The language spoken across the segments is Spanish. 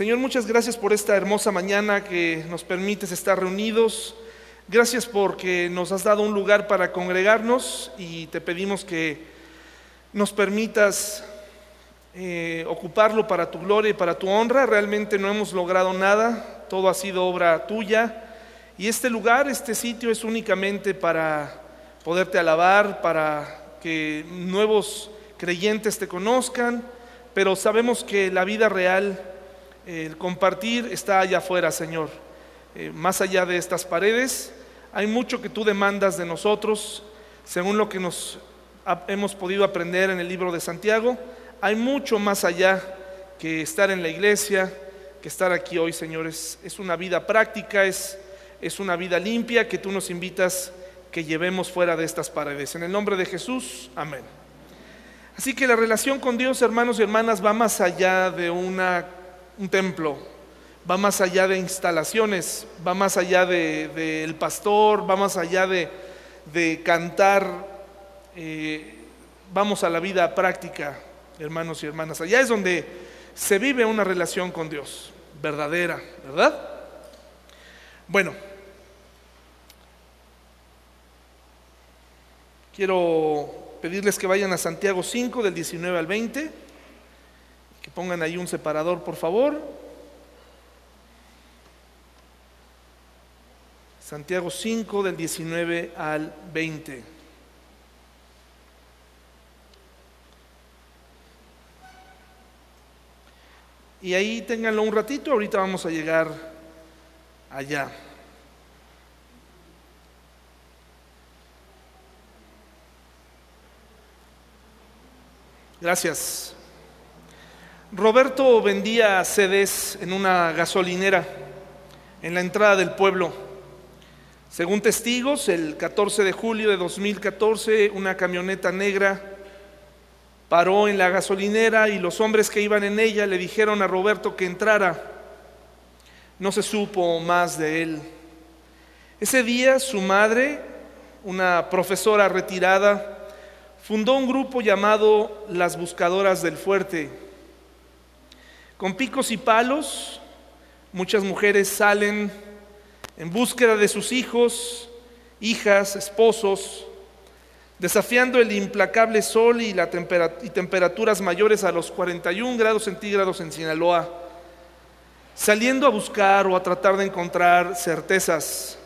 Señor, muchas gracias por esta hermosa mañana que nos permites estar reunidos. Gracias porque nos has dado un lugar para congregarnos y te pedimos que nos permitas eh, ocuparlo para tu gloria y para tu honra. Realmente no hemos logrado nada, todo ha sido obra tuya. Y este lugar, este sitio es únicamente para poderte alabar, para que nuevos creyentes te conozcan, pero sabemos que la vida real, el compartir está allá afuera, Señor, eh, más allá de estas paredes. Hay mucho que tú demandas de nosotros, según lo que nos hemos podido aprender en el libro de Santiago. Hay mucho más allá que estar en la iglesia, que estar aquí hoy, señores. Es una vida práctica, es es una vida limpia que tú nos invitas que llevemos fuera de estas paredes. En el nombre de Jesús, amén. Así que la relación con Dios, hermanos y hermanas, va más allá de una, un templo, va más allá de instalaciones, va más allá del de, pastor, va más allá de, de cantar, eh, vamos a la vida práctica, hermanos y hermanas. Allá es donde se vive una relación con Dios, verdadera, ¿verdad? Bueno, Quiero pedirles que vayan a Santiago 5 del 19 al 20, que pongan ahí un separador, por favor. Santiago 5 del 19 al 20. Y ahí ténganlo un ratito, ahorita vamos a llegar allá. Gracias. Roberto vendía CDs en una gasolinera en la entrada del pueblo. Según testigos, el 14 de julio de 2014, una camioneta negra paró en la gasolinera y los hombres que iban en ella le dijeron a Roberto que entrara. No se supo más de él. Ese día su madre, una profesora retirada, fundó un grupo llamado Las Buscadoras del Fuerte. Con picos y palos, muchas mujeres salen en búsqueda de sus hijos, hijas, esposos, desafiando el implacable sol y, la temperaturas mayores a los 41 grados centígrados en Sinaloa, saliendo a buscar o a tratar de encontrar certezas,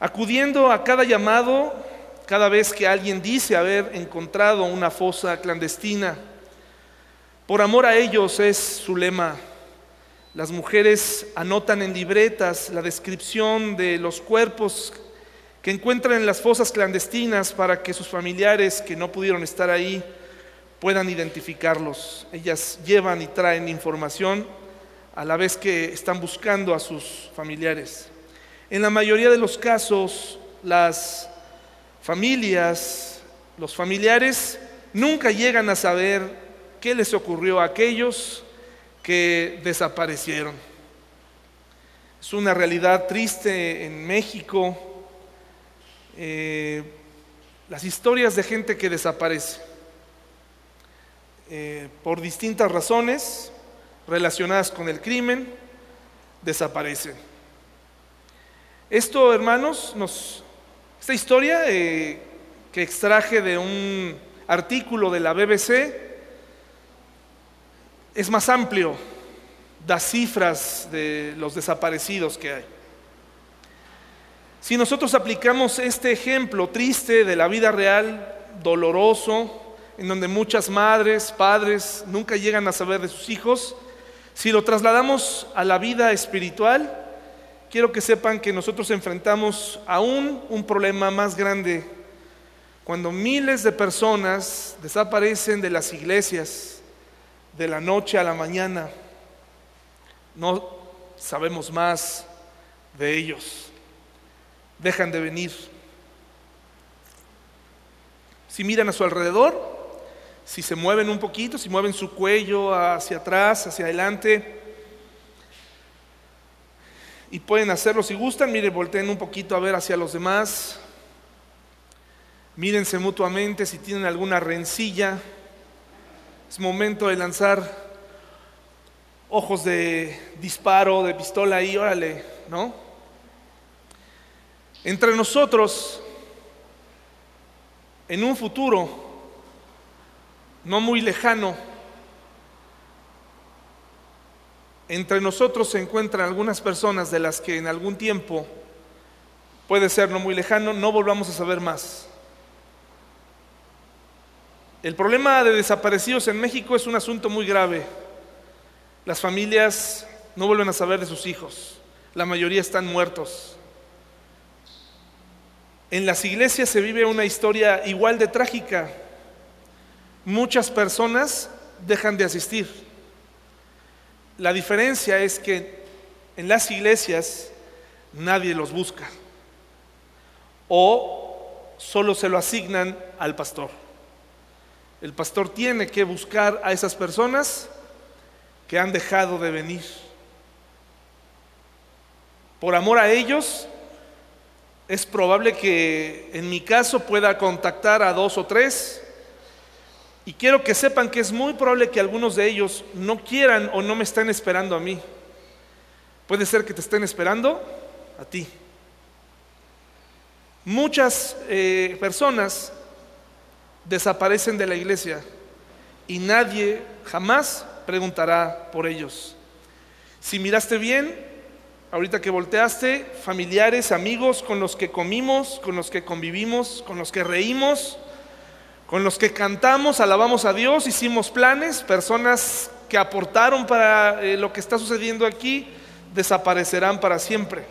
acudiendo a cada llamado cada vez que alguien dice haber encontrado una fosa clandestina. Por amor a ellos es su lema. Las mujeres anotan en libretas la descripción de los cuerpos que encuentran en las fosas clandestinas para que sus familiares que no pudieron estar ahí puedan identificarlos. Ellas llevan y traen información a la vez que están buscando a sus familiares. En la mayoría de los casos, las familias, los familiares nunca llegan a saber qué les ocurrió a aquellos que desaparecieron. Es una realidad triste en México, eh, las historias de gente que desaparece eh, por distintas razones relacionadas con el crimen, desaparecen. Esto, hermanos, nos esta historia eh, que extraje de un artículo de la BBC es más amplio, da cifras de los desaparecidos que hay. Si nosotros aplicamos este ejemplo triste de la vida real, doloroso, en donde muchas madres, padres nunca llegan a saber de sus hijos, si lo trasladamos a la vida espiritual, quiero que sepan que nosotros enfrentamos aún un problema más grande cuando miles de personas desaparecen de las iglesias de la noche a la mañana. No sabemos más de ellos. Dejan de venir. Si miran a su alrededor, si se mueven un poquito, si mueven su cuello hacia atrás, hacia adelante, y pueden hacerlo si gustan. Miren, volteen un poquito a ver hacia los demás. Mírense mutuamente si tienen alguna rencilla. Es momento de lanzar ojos de disparo, de pistola ahí, órale, ¿no? Entre nosotros, en un futuro no muy lejano, entre nosotros se encuentran algunas personas de las que en algún tiempo, puede ser no muy lejano, no volvamos a saber más. El problema de desaparecidos en México es un asunto muy grave. Las familias no vuelven a saber de sus hijos. La mayoría están muertos. En las iglesias se vive una historia igual de trágica. Muchas personas dejan de asistir. La diferencia es que en las iglesias nadie los busca o solo se lo asignan al pastor. El pastor tiene que buscar a esas personas que han dejado de venir. Por amor a ellos, es probable que en mi caso pueda contactar a dos o tres. Y quiero que sepan que es muy probable que algunos de ellos no quieran o no me estén esperando a mí. Puede ser que te estén esperando a ti. Muchas eh, personas desaparecen de la iglesia y nadie jamás preguntará por ellos. Si miraste bien, ahorita que volteaste, familiares, amigos con los que comimos, con los que convivimos, con los que reímos, con los que cantamos, alabamos a Dios, hicimos planes, personas que aportaron para eh, lo que está sucediendo aquí, desaparecerán para siempre.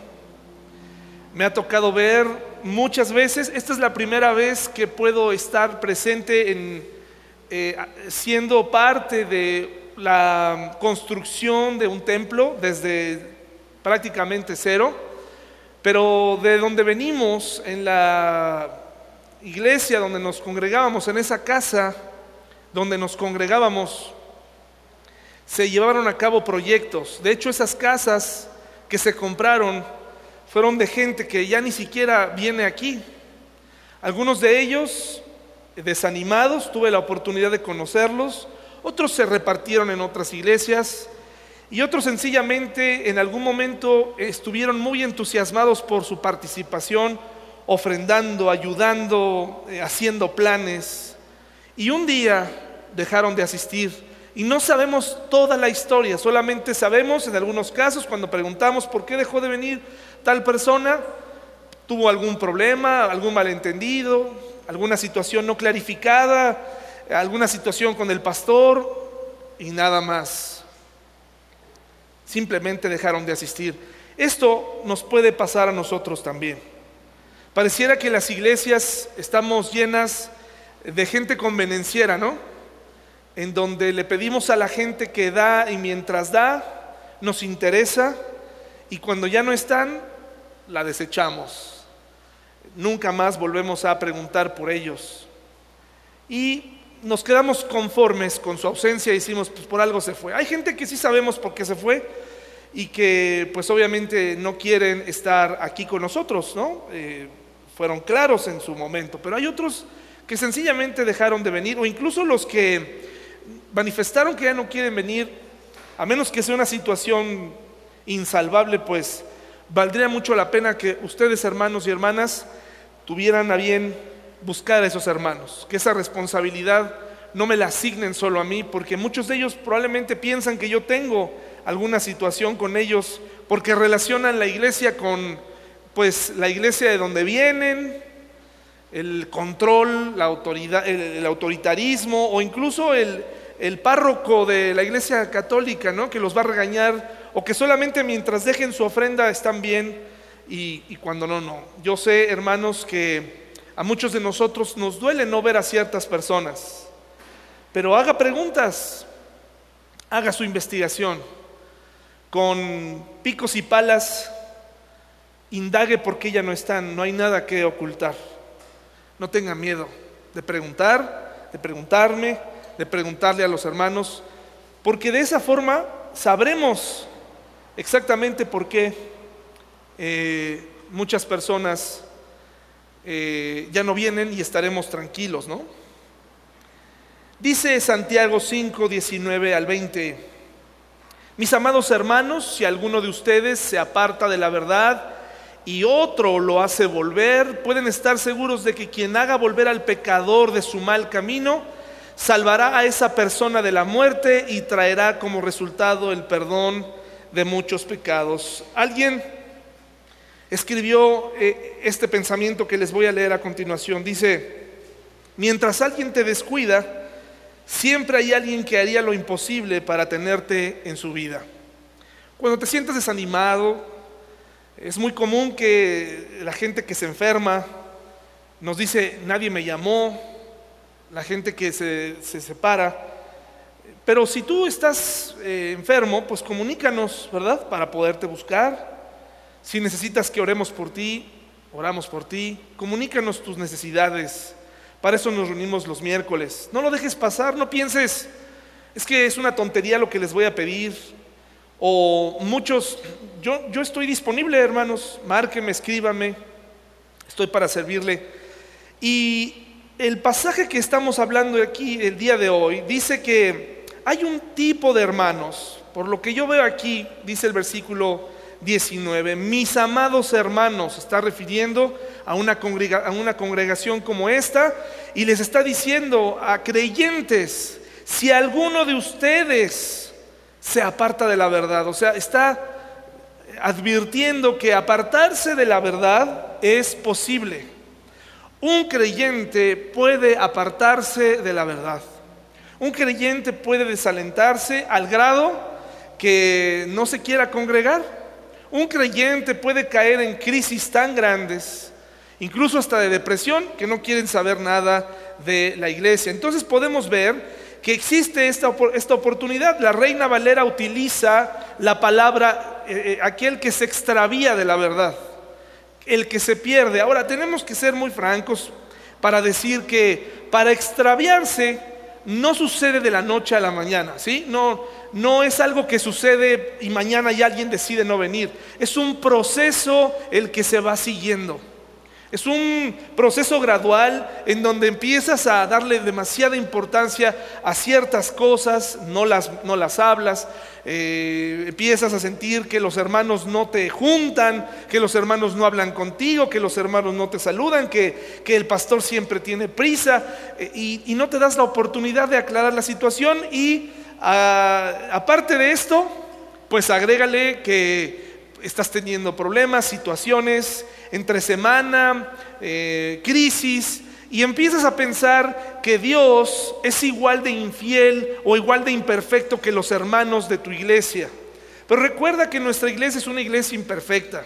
Me ha tocado ver muchas veces, esta es la primera vez que puedo estar presente en, eh, siendo parte de la construcción de un templo desde prácticamente cero, pero de donde venimos, en la iglesia donde nos congregábamos, en esa casa donde nos congregábamos, se llevaron a cabo proyectos. De hecho, esas casas que se compraron, fueron de gente que ya ni siquiera viene aquí. Algunos de ellos desanimados, tuve la oportunidad de conocerlos, otros se repartieron en otras iglesias y otros sencillamente en algún momento estuvieron muy entusiasmados por su participación, ofrendando, ayudando, eh, haciendo planes y un día dejaron de asistir. Y no sabemos toda la historia, solamente sabemos en algunos casos cuando preguntamos por qué dejó de venir, tal persona tuvo algún problema, algún malentendido, alguna situación no clarificada, alguna situación con el pastor y nada más. Simplemente dejaron de asistir. Esto nos puede pasar a nosotros también. Pareciera que las iglesias estamos llenas de gente convenenciera, ¿no? En donde le pedimos a la gente que da y mientras da, nos interesa y cuando ya no están, la desechamos. Nunca más volvemos a preguntar por ellos. Y nos quedamos conformes con su ausencia y decimos, pues por algo se fue. Hay gente que sí sabemos por qué se fue y que pues obviamente no quieren estar aquí con nosotros, ¿no? Eh, fueron claros en su momento, pero hay otros que sencillamente dejaron de venir o incluso los que manifestaron que ya no quieren venir, a menos que sea una situación insalvable, pues valdría mucho la pena que ustedes, hermanos y hermanas, tuvieran a bien buscar a esos hermanos, que esa responsabilidad no me la asignen solo a mí, porque muchos de ellos probablemente piensan que yo tengo alguna situación con ellos, porque relacionan la iglesia con, pues, la iglesia de donde vienen, el control, la autoridad, el, autoritarismo o incluso el, el, párroco de la iglesia católica, ¿no? Que los va a regañar o que solamente mientras dejen su ofrenda están bien y, cuando no, no. Yo sé, hermanos, que a muchos de nosotros nos duele no ver a ciertas personas, pero haga preguntas, haga su investigación, con picos y palas, indague por qué ya no están, no hay nada que ocultar. No tenga miedo de preguntar, de preguntarme, de preguntarle a los hermanos, porque de esa forma sabremos exactamente por qué eh, muchas personas eh, ya no vienen y estaremos tranquilos, ¿no? Dice Santiago 5, 19 al 20, Mis amados hermanos, si alguno de ustedes se aparta de la verdad y otro lo hace volver, pueden estar seguros de que quien haga volver al pecador de su mal camino, salvará a esa persona de la muerte y traerá como resultado el perdón de muchos pecados. Alguien escribió eh, este pensamiento que les voy a leer a continuación. Dice, mientras alguien te descuida, siempre hay alguien que haría lo imposible para tenerte en su vida. Cuando te sientes desanimado, es muy común que la gente que se enferma nos dice, nadie me llamó, la gente que se, separa. Pero si tú estás eh, enfermo, pues comunícanos, ¿verdad? Para poderte buscar. Si necesitas que oremos por ti, oramos por ti. Comunícanos tus necesidades. Para eso nos reunimos los miércoles. No lo dejes pasar, no pienses, es que es una tontería lo que les voy a pedir. O muchos, yo, yo estoy disponible, hermanos, márqueme, escríbame, estoy para servirle. Y el pasaje que estamos hablando aquí el día de hoy dice que hay un tipo de hermanos, por lo que yo veo aquí, dice el versículo 19. Mis amados hermanos, está refiriendo a una, congregación como esta y les está diciendo a creyentes, si alguno de ustedes se aparta de la verdad, o sea, está advirtiendo que apartarse de la verdad es posible. Un creyente puede apartarse de la verdad. Un creyente puede desalentarse al grado que no se quiera congregar. Un creyente puede caer en crisis tan grandes, incluso hasta de depresión, que no quieren saber nada de la iglesia. Entonces podemos ver que existe esta, esta oportunidad. La reina Valera utiliza la palabra eh, eh, aquel que se extravía de la verdad, el que se pierde. Ahora tenemos que ser muy francos para decir que para extraviarse no sucede de la noche a la mañana, ¿sí? No, no es algo que sucede y mañana ya alguien decide no venir. Es un proceso el que se va siguiendo. Es un proceso gradual en donde empiezas a darle demasiada importancia a ciertas cosas, no las, no las hablas, eh, empiezas a sentir que los hermanos no te juntan, que los hermanos no hablan contigo, que los hermanos no te saludan, que, el pastor siempre tiene prisa eh, y no te das la oportunidad de aclarar la situación y aparte de esto, pues agrégale que estás teniendo problemas, situaciones entre semana, eh, crisis, y empiezas a pensar que Dios es igual de infiel o igual de imperfecto que los hermanos de tu iglesia. Pero recuerda que nuestra iglesia es una iglesia imperfecta.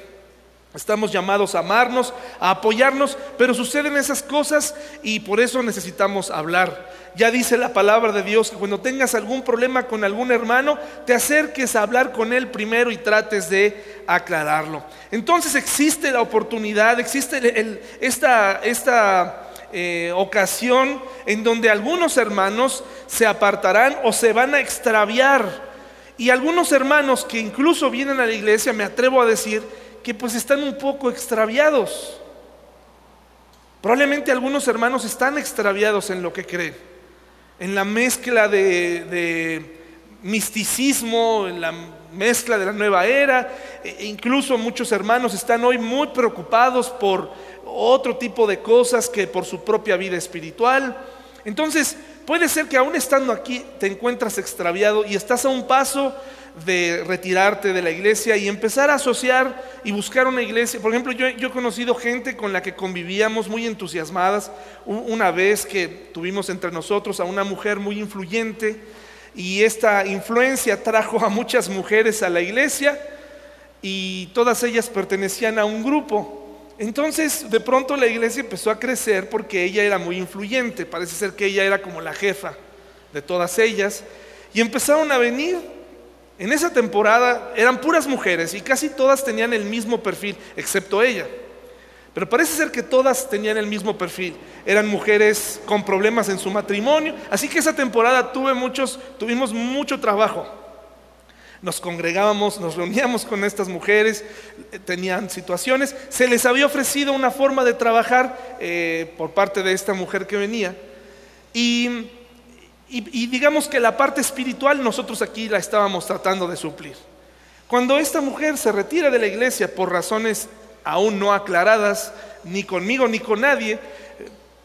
Estamos llamados a amarnos, a apoyarnos, pero suceden esas cosas y por eso necesitamos hablar. Ya dice la palabra de Dios que cuando tengas algún problema con algún hermano, te acerques a hablar con él primero y trates de aclararlo. Entonces existe la oportunidad, existe esta, esta eh, ocasión en donde algunos hermanos se apartarán o se van a extraviar. Y algunos hermanos que incluso vienen a la iglesia, me atrevo a decir, que pues están un poco extraviados. Probablemente algunos hermanos están extraviados en lo que creen, en la mezcla de, misticismo, en la mezcla de la nueva era. E incluso muchos hermanos están hoy muy preocupados por otro tipo de cosas que por su propia vida espiritual. Entonces, puede ser que aún estando aquí te encuentras extraviado y estás a un paso de retirarte de la iglesia y empezar a asociar y buscar una iglesia. Por ejemplo, yo, he conocido gente con la que convivíamos muy entusiasmadas. Una vez que tuvimos entre nosotros a una mujer muy influyente y esta influencia trajo a muchas mujeres a la iglesia y todas ellas pertenecían a un grupo. Entonces, de pronto la iglesia empezó a crecer porque ella era muy influyente. Parece ser que ella era como la jefa de todas ellas. Y empezaron a venir en esa temporada eran puras mujeres y casi todas tenían el mismo perfil, excepto ella. Pero parece ser que todas tenían el mismo perfil. Eran mujeres con problemas en su matrimonio. Así que esa temporada tuve muchos, tuvimos mucho trabajo. Nos congregábamos, nos reuníamos con estas mujeres, eh, tenían situaciones. Se les había ofrecido una forma de trabajar eh, por parte de esta mujer que venía. Y y, digamos que la parte espiritual nosotros aquí la estábamos tratando de suplir. Cuando esta mujer se retira de la iglesia por razones aún no aclaradas, ni conmigo ni con nadie,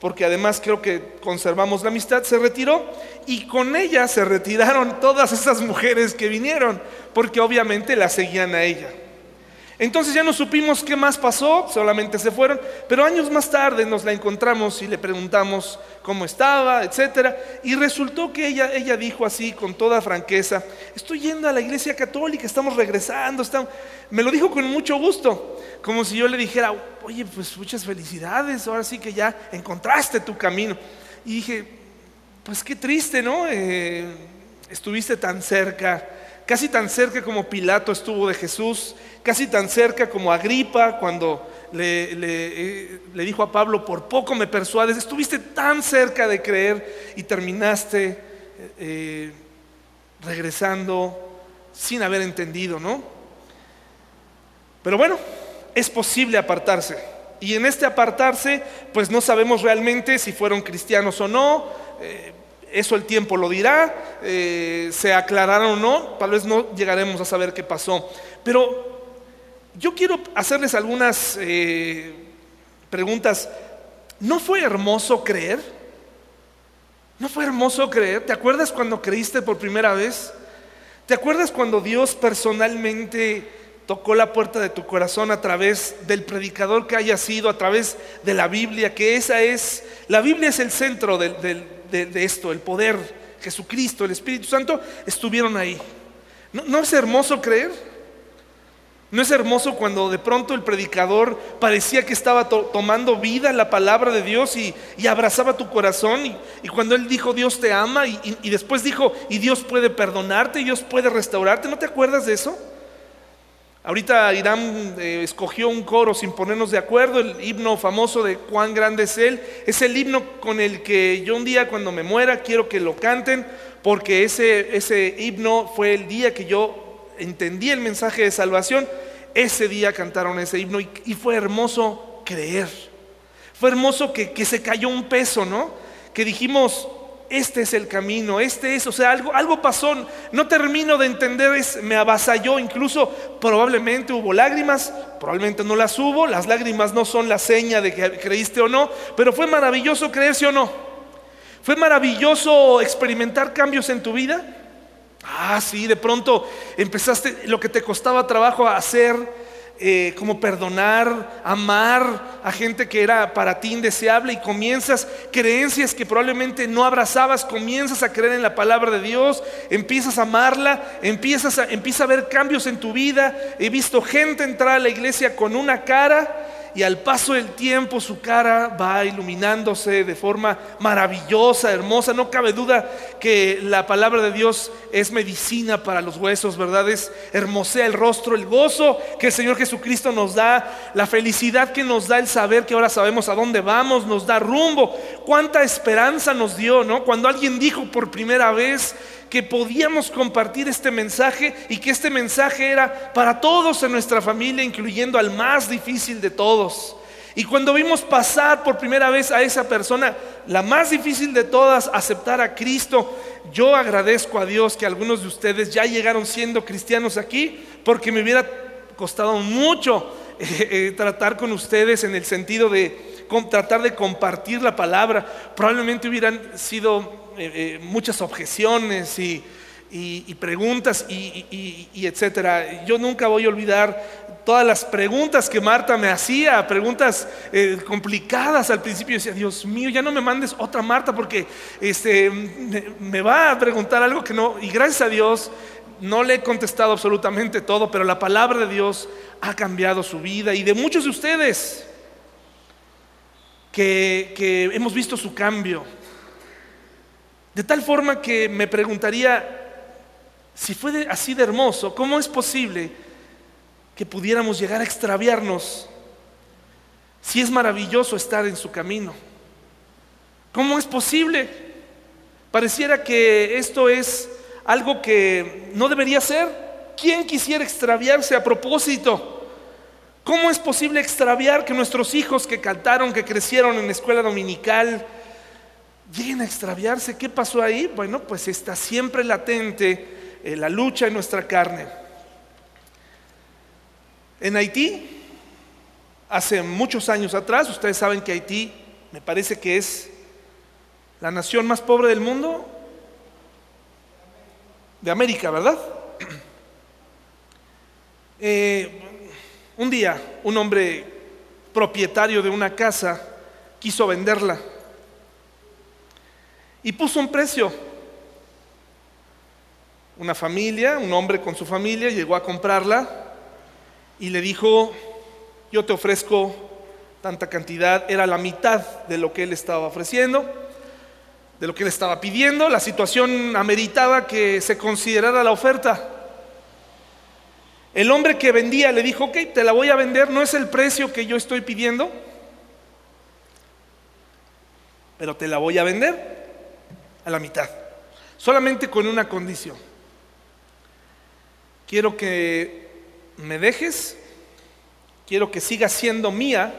porque además creo que conservamos la amistad, se retiró y con ella se retiraron todas esas mujeres que vinieron, porque obviamente la seguían a ella. Entonces ya no supimos qué más pasó, solamente se fueron, pero años más tarde nos la encontramos y le preguntamos cómo estaba, etcétera, y resultó que ella, ella dijo así con toda franqueza, estoy yendo a la iglesia católica, estamos regresando, me lo dijo con mucho gusto, como si yo le dijera, oye, pues muchas felicidades, ahora sí que ya encontraste tu camino. Y dije, pues qué triste, ¿no? Eh, estuviste tan cerca, casi tan cerca como Pilato estuvo de Jesús casi tan cerca como Agripa cuando le, eh, dijo a Pablo, por poco me persuades, estuviste tan cerca de creer y terminaste eh, regresando sin haber entendido, ¿no? Pero bueno, es posible apartarse. Y en este apartarse, pues no sabemos realmente si fueron cristianos o no. Eh, eso el tiempo lo dirá, se aclararon o no, tal vez no llegaremos a saber qué pasó. Pero yo quiero hacerles algunas eh, preguntas. ¿No fue hermoso creer? ¿No fue hermoso creer? ¿Te acuerdas cuando creíste por primera vez? ¿Te acuerdas cuando Dios personalmente tocó la puerta de tu corazón a través del predicador que haya sido, a través de la Biblia? Que esa es, la Biblia es el centro de, esto, el poder, Jesucristo, el Espíritu Santo, estuvieron ahí. ¿No es hermoso creer? ¿No es hermoso cuando de pronto el predicador parecía que estaba tomando vida la palabra de Dios y, abrazaba tu corazón? Y, cuando él dijo Dios te ama y, después dijo y Dios puede perdonarte, y Dios puede restaurarte, ¿no te acuerdas de eso? Ahorita Irán eh, escogió un coro sin ponernos de acuerdo, el himno famoso de cuán grande es Él. Es el himno con el que yo un día cuando me muera quiero que lo canten, porque ese, ese himno fue el día que yo entendí el mensaje de salvación ese día cantaron ese himno y, fue hermoso creer. Fue hermoso que, se cayó un peso, ¿no? Que dijimos, este es el camino, este es, o sea, algo, algo pasó, no termino de entender, es, me avasalló, incluso probablemente hubo lágrimas, probablemente no las hubo, las lágrimas no son la seña de que creíste o no, pero fue maravilloso creerse o no. Fue maravilloso experimentar cambios en tu vida. Ah, sí, de pronto empezaste lo que te costaba trabajo hacer, eh, como perdonar, amar a gente que era para ti indeseable y comienzas creencias que probablemente no abrazabas, comienzas a creer en la palabra de Dios, empiezas a amarla, empiezas a, empieza a ver cambios en tu vida. He visto gente entrar a la iglesia con una cara y al paso del tiempo su cara va iluminándose de forma maravillosa, hermosa. No cabe duda que la palabra de Dios es medicina para los huesos, ¿verdad? Es hermosea el rostro, el gozo que el Señor Jesucristo nos da, la felicidad que nos da el saber que ahora sabemos a dónde vamos, nos da rumbo. Cuánta esperanza nos dio, ¿no? Cuando alguien dijo por primera vez, que podíamos compartir este mensaje y que este mensaje era para todos en nuestra familia, incluyendo al más difícil de todos. Y cuando vimos pasar por primera vez a esa persona, la más difícil de todas, aceptar a Cristo, yo agradezco a Dios que algunos de ustedes ya llegaron siendo cristianos aquí, porque me hubiera costado mucho eh, eh, tratar con ustedes en el sentido de tratar de compartir la palabra. Probablemente hubieran sido eh, eh, muchas objeciones y, preguntas y, etcétera. Yo nunca voy a olvidar todas las preguntas que Marta me hacía, preguntas eh, complicadas al principio. Decía, Dios mío, ya no me mandes otra Marta porque este, me, va a preguntar algo que no. Y gracias a Dios no le he contestado absolutamente todo, pero la palabra de Dios ha cambiado su vida y de muchos de ustedes que hemos visto su cambio. De tal forma que me preguntaría, si fue así de hermoso, ¿cómo es posible que pudiéramos llegar a extraviarnos si es maravilloso estar en su camino? ¿Cómo es posible? Pareciera que esto es algo que no debería ser. ¿Quién quisiera extraviarse a propósito? ¿Cómo es posible extraviar que nuestros hijos que cantaron, que crecieron en escuela dominical, lleguen a extraviarse. ¿Qué pasó ahí? Bueno, pues está siempre latente eh, la lucha en nuestra carne. En Haití, hace muchos años atrás, ustedes saben que Haití me parece que es la nación más pobre del mundo, de América, ¿verdad? Eh, un día, un hombre propietario de una casa quiso venderla y puso un precio. Una familia, un hombre con su familia llegó a comprarla y le dijo, yo te ofrezco tanta cantidad, era la mitad de lo que él estaba ofreciendo, de lo que él estaba pidiendo, la situación ameritaba que se considerara la oferta. El hombre que vendía le dijo, ok, te la voy a vender, no es el precio que yo estoy pidiendo, pero te la voy a vender a la mitad, solamente con una condición. Quiero que me dejes, quiero que siga siendo mía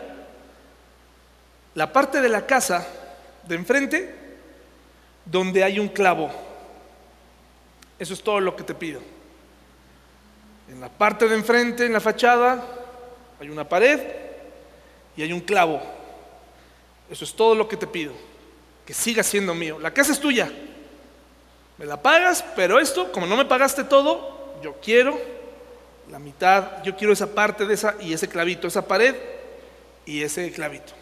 la parte de la casa de enfrente donde hay un clavo. Eso es todo lo que te pido. En la parte de enfrente, en la fachada, hay una pared y hay un clavo. Eso es todo lo que te pido que siga siendo mío. La casa es tuya. Me la pagas, pero esto, como no me pagaste todo, yo quiero la mitad, yo quiero esa parte de esa y ese clavito, esa pared y ese clavito.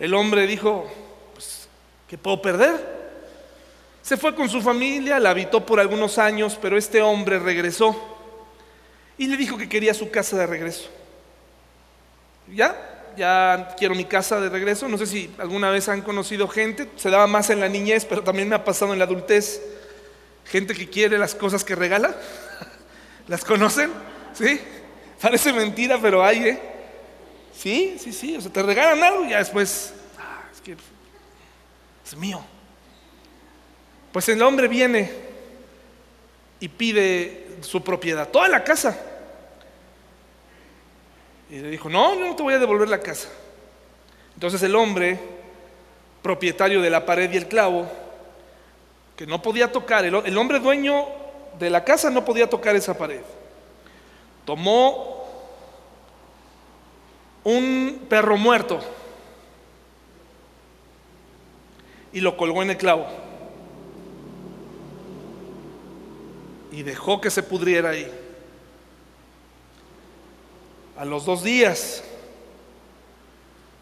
El hombre dijo, pues, ¿qué puedo perder? Se fue con su familia, la habitó por algunos años, pero este hombre regresó y le dijo que quería su casa de regreso. ¿Ya? Ya quiero mi casa de regreso. No sé si alguna vez han conocido gente, se daba más en la niñez, pero también me ha pasado en la adultez. Gente que quiere las cosas que regala. ¿Las conocen? ¿Sí? Parece mentira, pero hay, ¿eh? Sí, sí, sí. O sea, te regalan algo y ya después, ah, es es mío. Pues el hombre viene y pide su propiedad, toda la casa. Y le dijo, no, no te voy a devolver la casa. Entonces el hombre, propietario de la pared y el clavo, que no podía tocar, el, hombre dueño de la casa no podía tocar esa pared, tomó un perro muerto y lo colgó en el clavo. Y dejó que se pudriera ahí. A los dos días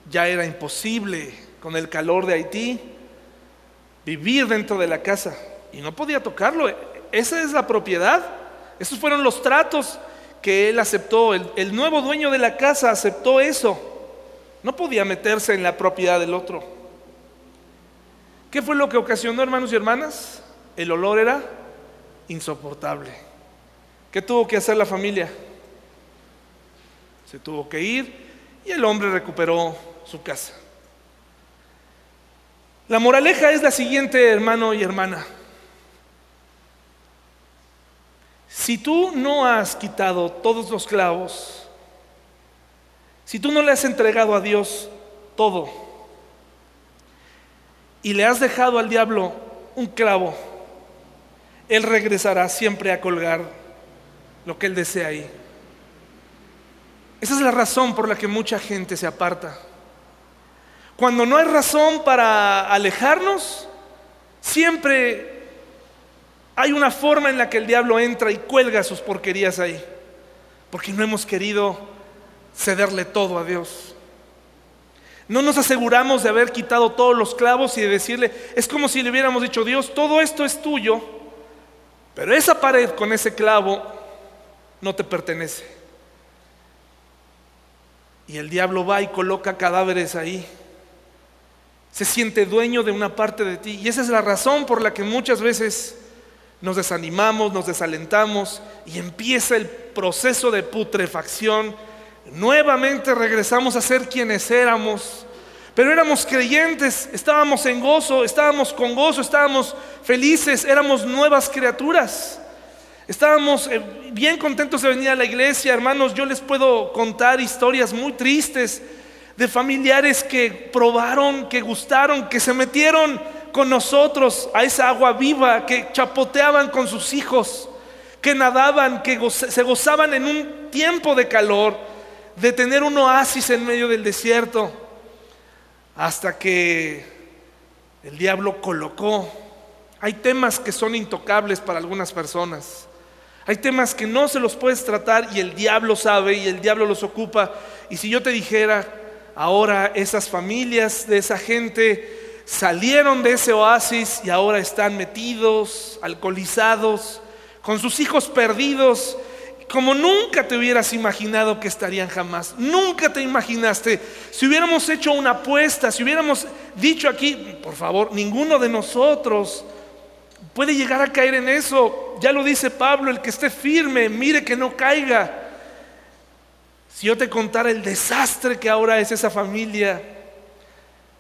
ya era imposible con el calor de Haití vivir dentro de la casa y no podía tocarlo. Esa es la propiedad. Esos fueron los tratos que él aceptó. El, el, nuevo dueño de la casa aceptó eso. No podía meterse en la propiedad del otro. ¿Qué fue lo que ocasionó, hermanos y hermanas? El olor era insoportable. ¿Qué tuvo que hacer la familia? Se tuvo que ir y el hombre recuperó su casa. La moraleja es la siguiente, hermano y hermana. Si tú no has quitado todos los clavos, si tú no le has entregado a Dios todo y le has dejado al diablo un clavo, Él regresará siempre a colgar lo que Él desea ahí. Esa es la razón por la que mucha gente se aparta. Cuando no hay razón para alejarnos, siempre hay una forma en la que el diablo entra y cuelga sus porquerías ahí. Porque no hemos querido cederle todo a Dios. No nos aseguramos de haber quitado todos los clavos y de decirle, es como si le hubiéramos dicho, Dios, todo esto es tuyo, pero esa pared con ese clavo no te pertenece. Y el diablo va y coloca cadáveres ahí. Se siente dueño de una parte de ti. Y esa es la razón por la que muchas veces nos desanimamos, nos desalentamos y empieza el proceso de putrefacción. Nuevamente regresamos a ser quienes éramos. Pero éramos creyentes, estábamos en gozo, estábamos con gozo, estábamos felices, éramos nuevas criaturas. Estábamos eh, bien contentos de venir a la iglesia, hermanos. Yo les puedo contar historias muy tristes de familiares que probaron, que gustaron, que se metieron con nosotros a esa agua viva, que chapoteaban con sus hijos, que nadaban, que se gozaban en un tiempo de calor, de tener un oasis en medio del desierto, hasta que el diablo colocó. Hay temas que son intocables para algunas personas. Hay temas que no se los puedes tratar y el diablo sabe y el diablo los ocupa. Y si yo te dijera, ahora esas familias de esa gente salieron de ese oasis y ahora están metidos, alcoholizados, con sus hijos perdidos, como nunca te hubieras imaginado que estarían jamás. Nunca te imaginaste. Si hubiéramos hecho una apuesta, si hubiéramos dicho aquí, por favor, ninguno de nosotros puede llegar a caer en eso. Ya lo dice Pablo, el que esté firme, mire que no caiga. Si yo te contara el desastre que ahora es esa familia,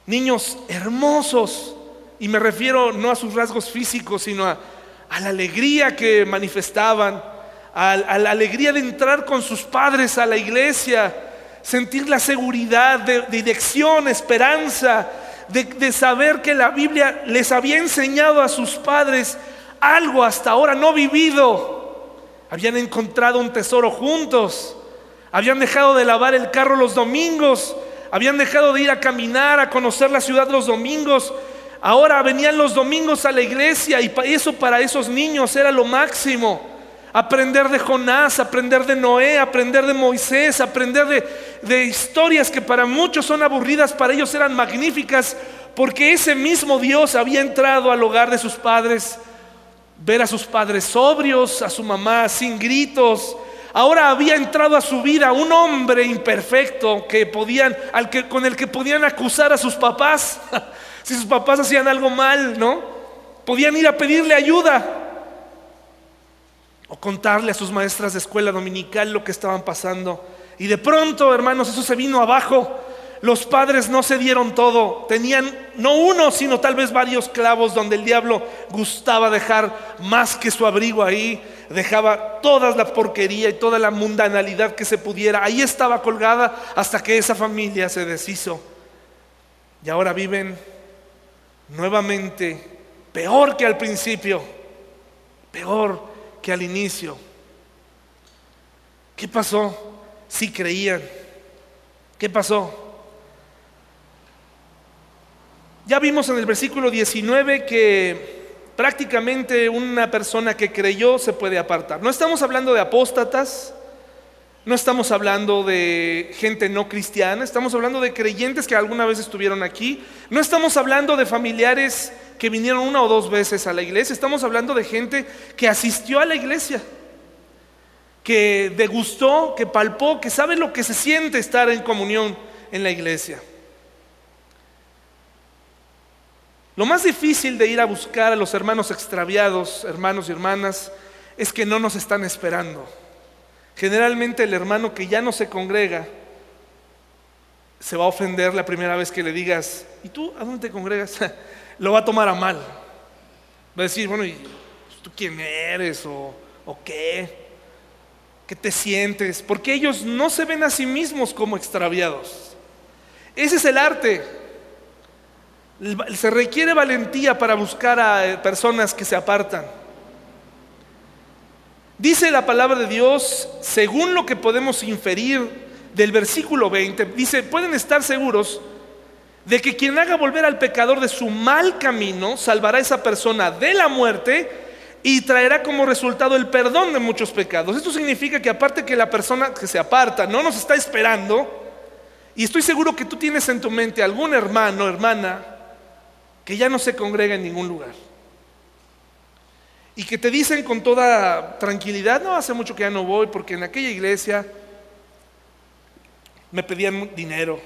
niños hermosos, y me refiero no a sus rasgos físicos, sino a, la alegría que manifestaban, a, la alegría de entrar con sus padres a la iglesia, sentir la seguridad de dirección, esperanza, de, saber que la Biblia les había enseñado a sus padres algo hasta ahora no vivido. Habían encontrado un tesoro juntos. Habían dejado de lavar el carro los domingos. Habían dejado de ir a caminar, a conocer la ciudad los domingos. Ahora venían los domingos a la iglesia y eso para esos niños era lo máximo. Aprender de Jonás, aprender de Noé, aprender de Moisés, aprender de, historias que para muchos son aburridas, para ellos eran magníficas, porque ese mismo Dios había entrado al hogar de sus padres, ver a sus padres sobrios, a su mamá sin gritos. Ahora había entrado a su vida un hombre imperfecto que podían, al con el que podían acusar a sus papás. si sus papás hacían algo mal, ¿no? Podían ir a pedirle ayuda o contarle a sus maestras de escuela dominical lo que estaban pasando. Y de pronto, hermanos, eso se vino abajo. Los padres no se dieron todo. Tenían no uno, sino tal vez varios clavos donde el diablo gustaba dejar más que su abrigo ahí. Dejaba toda la porquería y toda la mundanalidad que se pudiera. Ahí estaba colgada hasta que esa familia se deshizo. Y ahora viven nuevamente peor que al principio. Peor que al inicio. ¿Qué pasó? Si creían. ¿Qué pasó? Ya vimos en el versículo 19 que prácticamente una persona que creyó se puede apartar. No estamos hablando de apóstatas, no estamos hablando de gente no cristiana, estamos hablando de creyentes que alguna vez estuvieron aquí, no estamos hablando de familiares que vinieron una o dos veces a la iglesia, estamos hablando de gente que asistió a la iglesia, que degustó, que palpó, que sabe lo que se siente estar en comunión en la iglesia. Lo más difícil de ir a buscar a los hermanos extraviados, hermanos y hermanas, es que no nos están esperando. Generalmente el hermano que ya no se congrega se va a ofender la primera vez que le digas, ¿y tú a dónde te congregas? lo va a tomar a mal. Va a decir, bueno, ¿y tú quién eres o, o qué? ¿Qué te sientes? Porque ellos no se ven a sí mismos como extraviados. Ese es el arte. Se requiere valentía para buscar a eh, personas que se apartan. Dice la palabra de Dios, según lo que podemos inferir del versículo 20, dice, pueden estar seguros de que quien haga volver al pecador de su mal camino salvará a esa persona de la muerte y traerá como resultado el perdón de muchos pecados. Esto significa que aparte que la persona que se aparta no nos está esperando, y estoy seguro que tú tienes en tu mente algún hermano, hermana, que ya no se congrega en ningún lugar. Y que te dicen con toda tranquilidad, no, hace mucho que ya no voy porque en aquella iglesia me pedían dinero,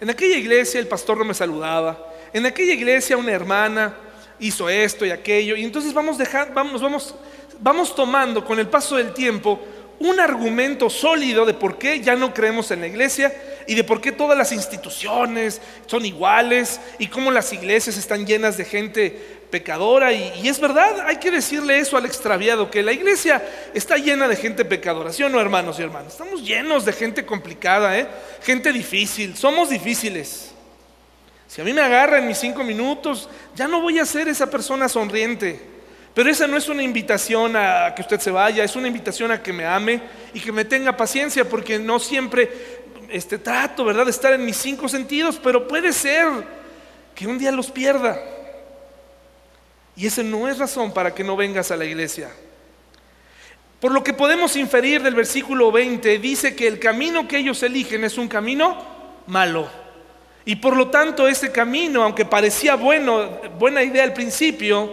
en aquella iglesia el pastor no me saludaba. En aquella iglesia una hermana hizo esto y aquello. Y entonces vamos, dejando, vamos, vamos, vamos tomando con el paso del tiempo un argumento sólido de por qué ya no creemos en la iglesia y de por qué todas las instituciones son iguales y cómo las iglesias están llenas de gente pecadora. Y, es verdad, hay que decirle eso al extraviado, que la iglesia está llena de gente pecadora, ¿sí o no, hermanos y hermanas? Estamos llenos de gente complicada, ¿eh? gente difícil, somos difíciles. Si a mí me agarra en mis cinco minutos, ya no voy a ser esa persona sonriente. Pero esa no es una invitación a que usted se vaya, es una invitación a que me ame y que me tenga paciencia, porque no siempre este, trato, ¿verdad?, de estar en mis cinco sentidos, pero puede ser que un día los pierda. Y ese no es razón para que no vengas a la iglesia. Por lo que podemos inferir del versículo 20, dice que el camino que ellos eligen es un camino malo. Y por lo tanto ese camino, aunque parecía bueno, buena idea al principio,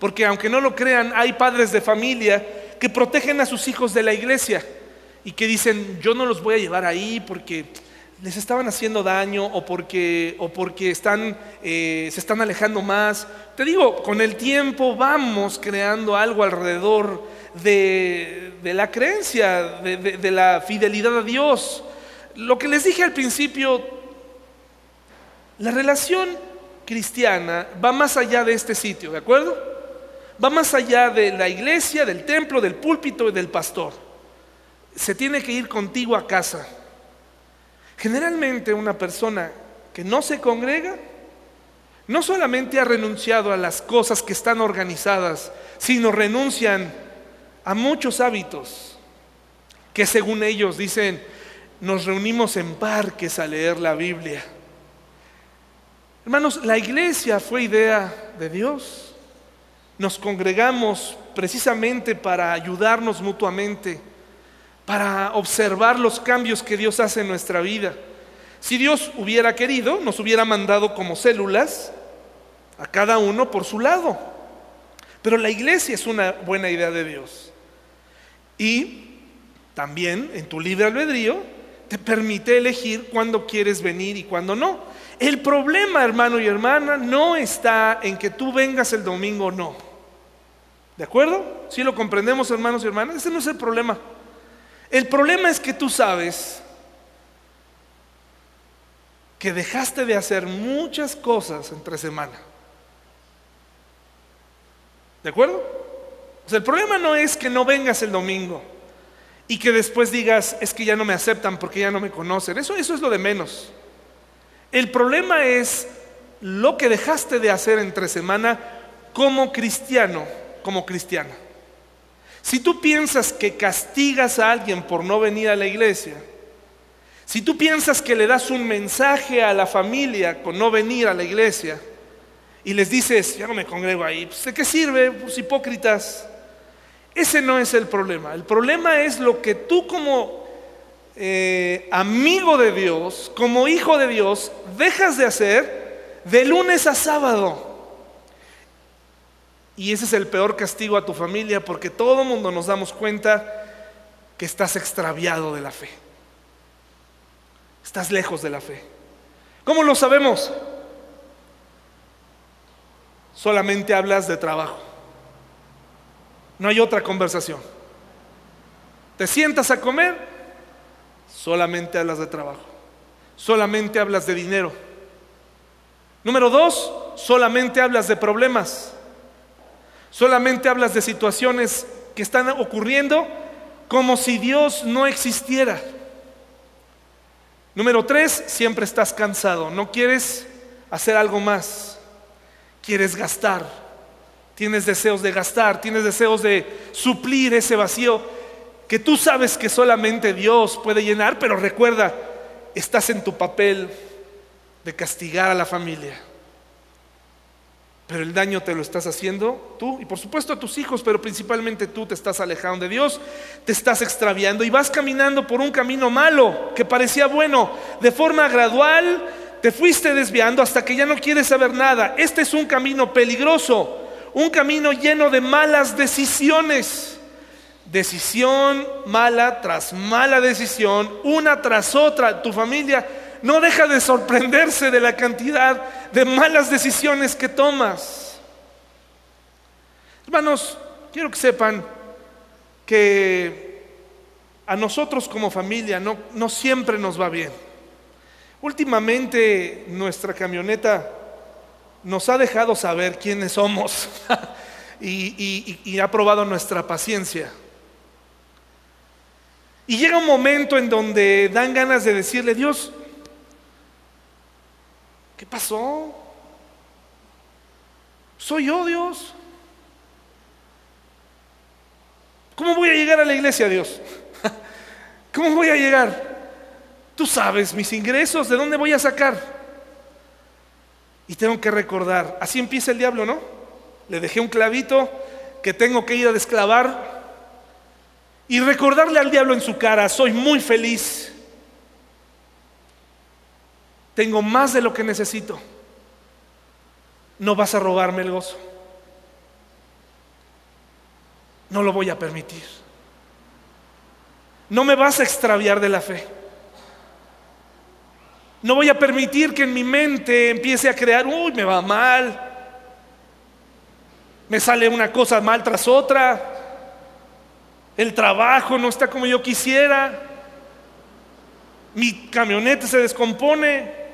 porque aunque no lo crean, hay padres de familia que protegen a sus hijos de la iglesia y que dicen, yo no los voy a llevar ahí porque les estaban haciendo daño o porque, o porque están, eh, se están alejando más. Te digo, con el tiempo vamos creando algo alrededor de, la creencia, de la fidelidad a Dios. Lo que les dije al principio, la relación cristiana va más allá de este sitio, ¿de acuerdo? Va más allá de la iglesia, del templo, del púlpito y del pastor. Se tiene que ir contigo a casa. Generalmente una persona que no se congrega no solamente ha renunciado a las cosas que están organizadas, sino renuncian a muchos hábitos que según ellos dicen, nos reunimos en parques a leer la Biblia. Hermanos, la iglesia fue idea de Dios. Nos congregamos precisamente para ayudarnos mutuamente, para observar los cambios que Dios hace en nuestra vida. Si Dios hubiera querido, nos hubiera mandado como células a cada uno por su lado. Pero la iglesia es una buena idea de Dios. Y también en tu libre albedrío te permite elegir cuándo quieres venir y cuándo no. El problema, hermano y hermana, no está en que tú vengas el domingo o no. ¿De acuerdo? Si lo comprendemos, hermanos y hermanas, ese no es el problema. El problema es que tú sabes que dejaste de hacer muchas cosas entre semana. ¿De acuerdo? El problema no es que no vengas el domingo y que después digas, es que ya no me aceptan porque ya no me conocen. Eso, eso es lo de menos. El problema es lo que dejaste de hacer entre semana como cristiano, como cristiana. Si tú piensas que castigas a alguien por no venir a la iglesia, si tú piensas que le das un mensaje a la familia con no venir a la iglesia y les dices, ya no me congrego ahí, pues, ¿de qué sirve? Pues hipócritas. Ese no es el problema. El problema es lo que tú como eh, amigo de Dios, como hijo de Dios, dejas de hacer de lunes a sábado. Y ese es el peor castigo a tu familia porque todo el mundo nos damos cuenta que estás extraviado de la fe. Estás lejos de la fe. ¿Cómo lo sabemos? Solamente hablas de trabajo. No hay otra conversación. Te sientas a comer, solamente hablas de trabajo. Solamente hablas de dinero. Número dos, solamente hablas de problemas. Solamente hablas de situaciones que están ocurriendo como si Dios no existiera. Número tres, siempre estás cansado. No quieres hacer algo más. Quieres gastar. Tienes deseos de gastar. Tienes deseos de suplir ese vacío que tú sabes que solamente Dios puede llenar, pero recuerda, estás en tu papel de castigar a la familia. Pero el daño te lo estás haciendo tú y por supuesto a tus hijos, pero principalmente tú te estás alejando de Dios, te estás extraviando y vas caminando por un camino malo que parecía bueno. De forma gradual te fuiste desviando hasta que ya no quieres saber nada. Este es un camino peligroso, un camino lleno de malas decisiones decisión mala tras mala decisión, una tras otra, tu familia no deja de sorprenderse de la cantidad de malas decisiones que tomas. Hermanos, quiero que sepan que a nosotros como familia no, siempre nos va bien. Últimamente nuestra camioneta nos ha dejado saber quiénes somos y ha probado nuestra paciencia. Y llega un momento en donde dan ganas de decirle, Dios, ¿Qué pasó? Soy yo, Dios. ¿Cómo voy a llegar a la iglesia, Dios? ¿Cómo voy a llegar? Tú sabes mis ingresos, ¿de dónde voy a sacar? Y tengo que recordar, así empieza el diablo, ¿no? Le dejé un clavito que tengo que ir a desclavar y recordarle al diablo en su cara, soy muy feliz, tengo más de lo que necesito, no vas a robarme el gozo, no lo voy a permitir, no me vas a extraviar de la fe. No voy a permitir que en mi mente empiece a crear, uy, me va mal, me sale una cosa mal tras otra, el trabajo no está como yo quisiera, mi camioneta se descompone,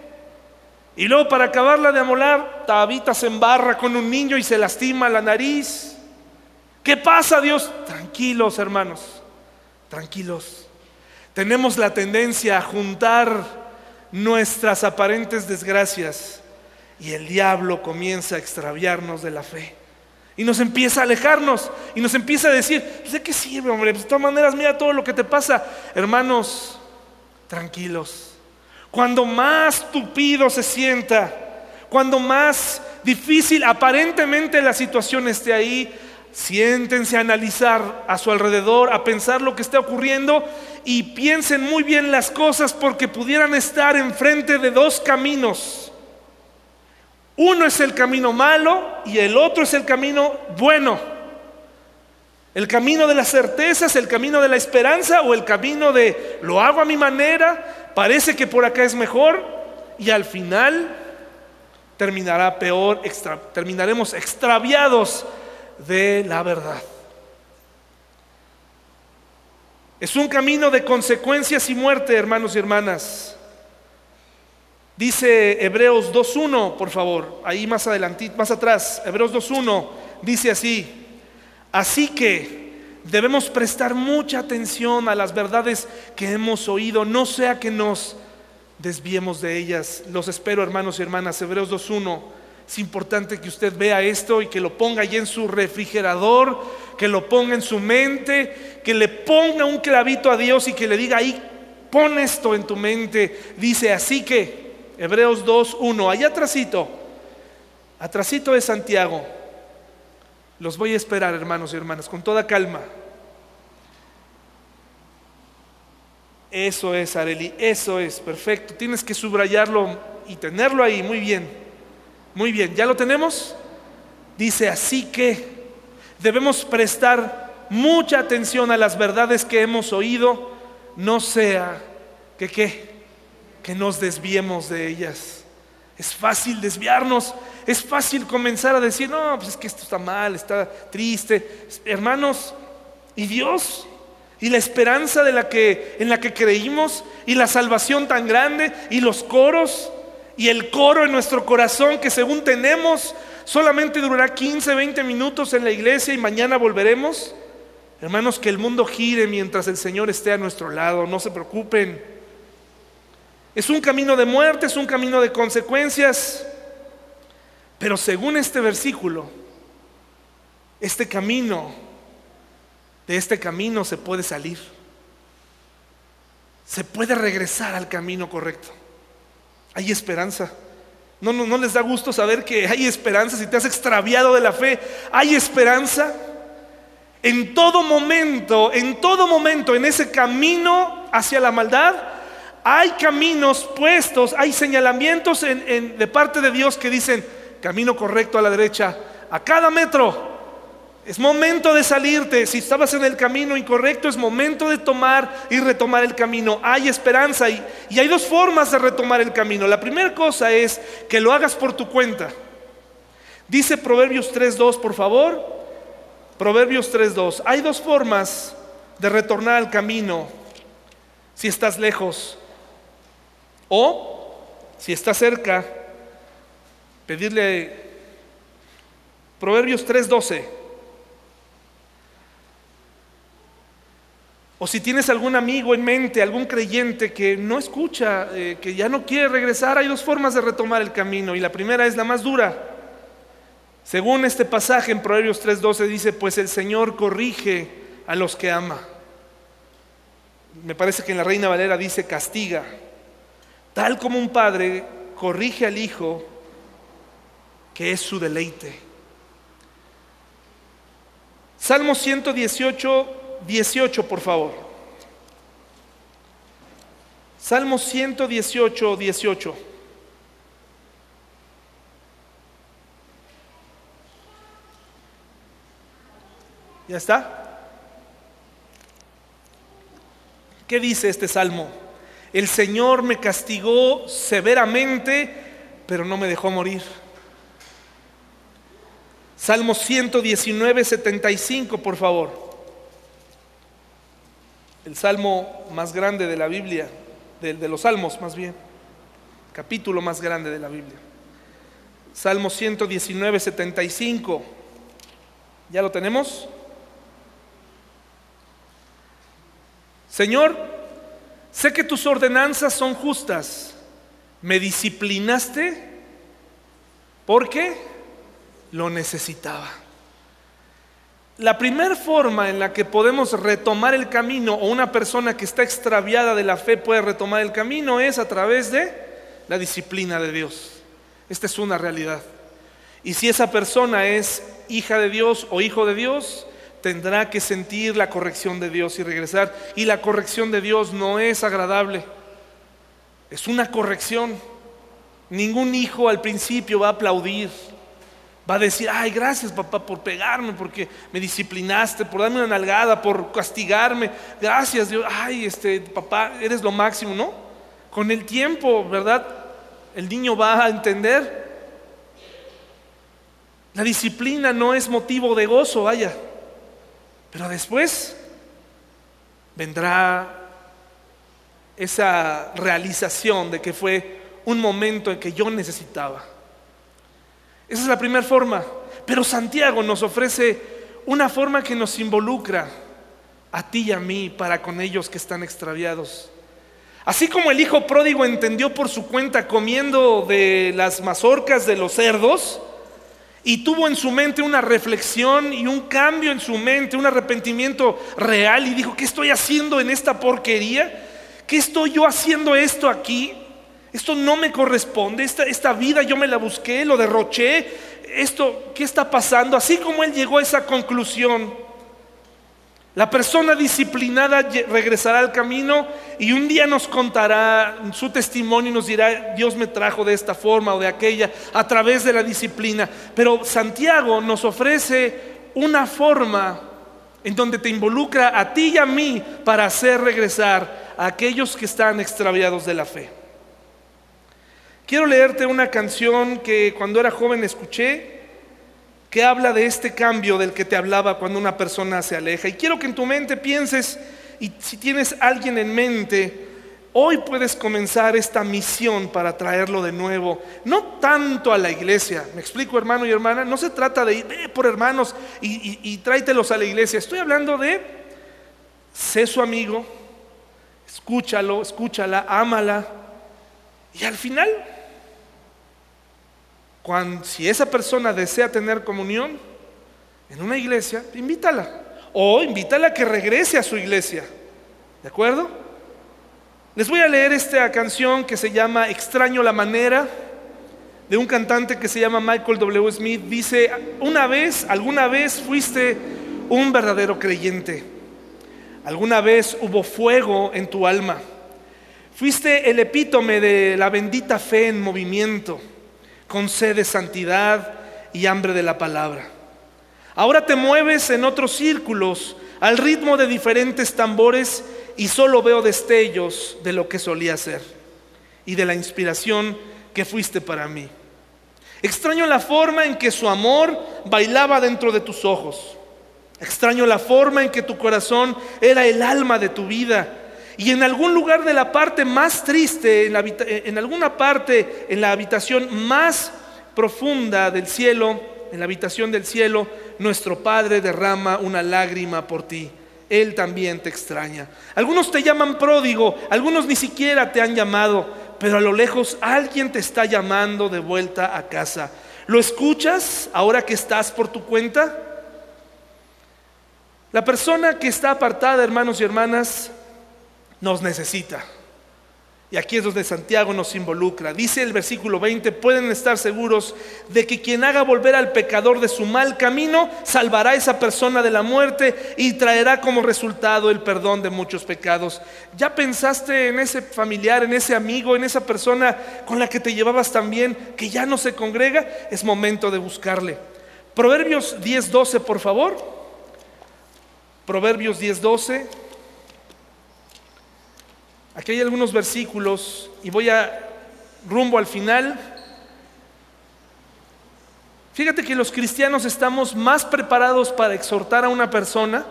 y luego para acabarla de amolar, Tabita se embarra con un niño y se lastima la nariz. ¿Qué pasa, Dios? Tranquilos, hermanos, tranquilos. Tenemos la tendencia a juntar nuestras aparentes desgracias y el diablo comienza a extraviarnos de la fe. Y nos empieza a alejarnos y nos empieza a decir, ¿de qué sirve, hombre? Pues, de todas maneras, mira todo lo que te pasa. Hermanos, tranquilos. Cuando más tupido se sienta, cuando más difícil aparentemente la situación esté ahí, siéntense a analizar a su alrededor, a pensar lo que está ocurriendo y piensen muy bien las cosas porque pudieran estar enfrente de dos caminos. Uno es el camino malo y el otro es el camino bueno. El camino de las certezas, el camino de la esperanza o el camino de lo hago a mi manera, parece que por acá es mejor y al final terminará peor, terminaremos extraviados de la verdad. Es un camino de consecuencias y muerte, hermanos y hermanas. Dice Hebreos 2.1, por favor, ahí más adelante, más atrás, Hebreos 2.1, dice así, así que debemos prestar mucha atención a las verdades que hemos oído, no sea que nos desviemos de ellas. Los espero, hermanos y hermanas, Hebreos 2.1. Es importante que usted vea esto y que lo ponga allí en su refrigerador, que lo ponga en su mente, que le ponga un clavito a Dios y que le diga ahí, pon esto en tu mente. Dice así que Hebreos 2, 1. Allá atrásito, atrásito de Santiago. Los voy a esperar, hermanos y hermanas, con toda calma. Eso es, Areli, eso es, perfecto. Tienes que subrayarlo y tenerlo ahí, muy bien. Muy bien, ¿ya lo tenemos? Dice así que debemos prestar mucha atención a las verdades que hemos oído, no sea que qué que nos desviemos de ellas. Es fácil desviarnos, es fácil comenzar a decir, no, pues es que esto está mal, está triste. Hermanos, ¿y Dios? ¿Y la esperanza de la que, en la que creímos? ¿Y la salvación tan grande? ¿Y los coros? ¿Y el coro en nuestro corazón que según tenemos solamente durará 15, 20 minutos en la iglesia y mañana volveremos? Hermanos, que el mundo gire mientras el Señor esté a nuestro lado, no se preocupen. Es un camino de muerte, es un camino de consecuencias. Pero según este versículo, este camino, de este camino se puede salir. Se puede regresar al camino correcto. Hay esperanza. No, no, no les da gusto saber que hay esperanza si te has extraviado de la fe. Hay esperanza. En todo momento, en todo momento, en ese camino hacia la maldad, hay caminos puestos, hay señalamientos de parte de Dios que dicen camino correcto a la derecha, a cada metro. Es momento de salirte. Si estabas en el camino incorrecto, es momento de tomar y retomar el camino. Hay esperanza y, y hay dos formas de retomar el camino. La primera cosa es que lo hagas por tu cuenta. Dice Proverbios 3.2, por favor. Proverbios 3.2. Hay dos formas de retornar al camino si estás lejos. O, si está cerca, pedirle Proverbios 3:12. O si tienes algún amigo en mente, algún creyente que no escucha, eh, que ya no quiere regresar, hay dos formas de retomar el camino y la primera es la más dura. Según este pasaje en Proverbios 3:12 dice, pues el Señor corrige a los que ama. Me parece que en la Reina Valera dice castiga. Tal como un padre corrige al hijo, que es su deleite. Salmo 118, 18, por favor. Salmo 118, 18. ¿Ya está? ¿Qué dice este salmo? El Señor me castigó severamente, pero no me dejó morir. Salmo 119, 75, por favor. El salmo más grande de la Biblia, de, los salmos más bien, capítulo más grande de la Biblia. Salmo 119, 75. ¿Ya lo tenemos? Señor, sé que tus ordenanzas son justas. Me disciplinaste porque lo necesitaba. La primera forma en la que podemos retomar el camino o una persona que está extraviada de la fe puede retomar el camino es a través de la disciplina de Dios. Esta es una realidad. Y si esa persona es hija de Dios o hijo de Dios, tendrá que sentir la corrección de Dios y regresar. Y la corrección de Dios no es agradable, es una corrección. Ningún hijo al principio va a aplaudir, va a decir, ay, gracias papá por pegarme, porque me disciplinaste, por darme una nalgada, por castigarme. Gracias Dios, ay, este papá, eres lo máximo, ¿no? Con el tiempo, ¿verdad? El niño va a entender. La disciplina no es motivo de gozo, vaya. Pero después vendrá esa realización de que fue un momento en que yo necesitaba. Esa es la primera forma. Pero Santiago nos ofrece una forma que nos involucra a ti y a mí para con ellos que están extraviados. Así como el hijo pródigo entendió por su cuenta comiendo de las mazorcas de los cerdos, y tuvo en su mente una reflexión y un cambio en su mente, un arrepentimiento real y dijo, ¿qué estoy haciendo en esta porquería? ¿Qué estoy yo haciendo esto aquí? Esto no me corresponde, esta, esta vida yo me la busqué, lo derroché, esto, ¿qué está pasando? Así como él llegó a esa conclusión, la persona disciplinada regresará al camino y un día nos contará su testimonio y nos dirá, Dios me trajo de esta forma o de aquella a través de la disciplina. Pero Santiago nos ofrece una forma en donde te involucra a ti y a mí para hacer regresar a aquellos que están extraviados de la fe. Quiero leerte una canción que cuando era joven escuché que habla de este cambio del que te hablaba cuando una persona se aleja. Y quiero que en tu mente pienses, y si tienes alguien en mente, hoy puedes comenzar esta misión para traerlo de nuevo, no tanto a la iglesia, me explico hermano y hermana, no se trata de ir por hermanos y, y, tráetelos a la iglesia, estoy hablando de, sé su amigo, escúchalo, escúchala, ámala, y al final si esa persona desea tener comunión en una iglesia, invítala. O invítala a que regrese a su iglesia. ¿De acuerdo? Les voy a leer esta canción que se llama Extraño la manera, de un cantante que se llama Michael W. Smith. Dice, una vez, alguna vez fuiste un verdadero creyente. Alguna vez hubo fuego en tu alma. Fuiste el epítome de la bendita fe en movimiento con sed de santidad y hambre de la palabra. Ahora te mueves en otros círculos al ritmo de diferentes tambores y solo veo destellos de lo que solía ser y de la inspiración que fuiste para mí. Extraño la forma en que su amor bailaba dentro de tus ojos. Extraño la forma en que tu corazón era el alma de tu vida y en algún lugar de la parte más triste, en, alguna parte, en la habitación más profunda del cielo, en la habitación del cielo, nuestro Padre derrama una lágrima por ti. Él también te extraña. Algunos te llaman pródigo, algunos ni siquiera te han llamado, pero a lo lejos alguien te está llamando de vuelta a casa. ¿Lo escuchas ahora que estás por tu cuenta? La persona que está apartada, hermanos y hermanas, nos necesita. Y aquí es donde Santiago nos involucra. Dice el versículo 20, pueden estar seguros de que quien haga volver al pecador de su mal camino, salvará a esa persona de la muerte y traerá como resultado el perdón de muchos pecados. ¿Ya pensaste en ese familiar, en ese amigo, en esa persona con la que te llevabas tan bien, que ya no se congrega? Es momento de buscarle. Proverbios 10.12, por favor. Proverbios 10.12. Aquí hay algunos versículos y voy a rumbo al final. Fíjate que los cristianos estamos más preparados para exhortar a una persona,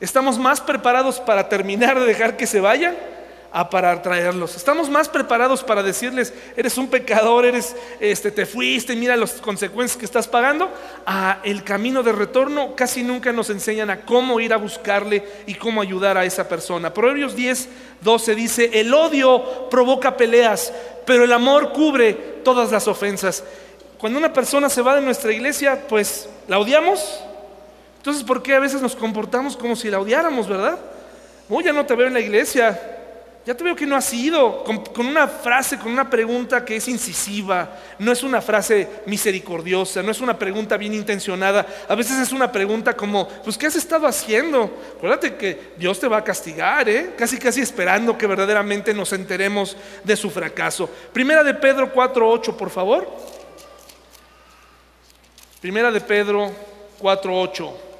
estamos más preparados para terminar de dejar que se vayan a para traerlos. Estamos más preparados para decirles, eres un pecador, eres este te fuiste, mira las consecuencias que estás pagando, a el camino de retorno casi nunca nos enseñan a cómo ir a buscarle y cómo ayudar a esa persona. Proverbios 10, 12 dice, "El odio provoca peleas, pero el amor cubre todas las ofensas." Cuando una persona se va de nuestra iglesia, pues la odiamos. Entonces, ¿por qué a veces nos comportamos como si la odiáramos, verdad? Oh, ya no te veo en la iglesia, ya te veo que no has ido con, una frase, con una pregunta que es incisiva, no es una frase misericordiosa, no es una pregunta bien intencionada. A veces es una pregunta como, pues, ¿qué has estado haciendo? Acuérdate que Dios te va a castigar, ¿eh? Casi, casi esperando que verdaderamente nos enteremos de su fracaso. Primera de Pedro 4.8, por favor. Primera de Pedro 4.8.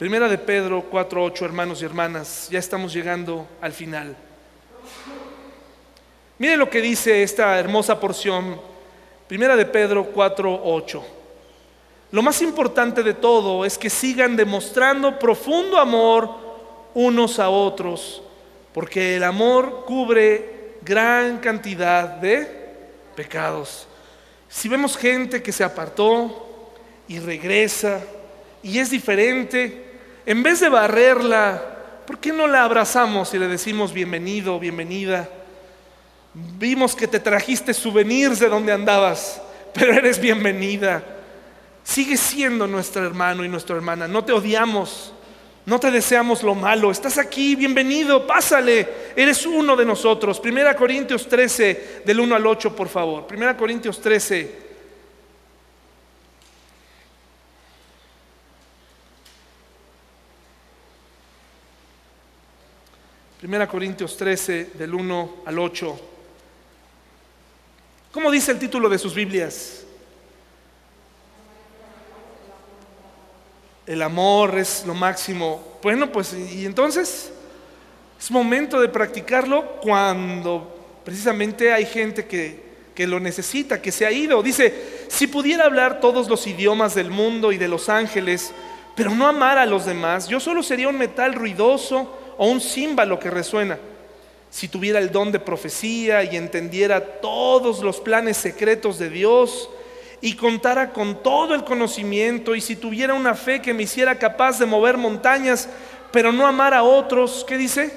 Primera de Pedro 4.8, hermanos y hermanas, ya estamos llegando al final. Miren lo que dice esta hermosa porción, Primera de Pedro 4.8. Lo más importante de todo es que sigan demostrando profundo amor unos a otros, porque el amor cubre gran cantidad de pecados. Si vemos gente que se apartó y regresa y es diferente, en vez de barrerla, ¿por qué no la abrazamos y le decimos bienvenido, bienvenida? Vimos que te trajiste souvenirs de donde andabas, pero eres bienvenida. Sigue siendo nuestro hermano y nuestra hermana. No te odiamos, no te deseamos lo malo. Estás aquí, bienvenido, pásale. Eres uno de nosotros. Primera Corintios 13, del 1 al 8, por favor. Primera Corintios 13, Primera Corintios 13, del 1 al 8. ¿Cómo dice el título de sus Biblias? El amor es lo máximo. Bueno, pues y entonces es momento de practicarlo cuando precisamente hay gente que, que lo necesita, que se ha ido. Dice, si pudiera hablar todos los idiomas del mundo y de los ángeles, pero no amar a los demás, yo solo sería un metal ruidoso o un címbalo que resuena. Si tuviera el don de profecía y entendiera todos los planes secretos de Dios y contara con todo el conocimiento y si tuviera una fe que me hiciera capaz de mover montañas, pero no amar a otros, ¿qué dice?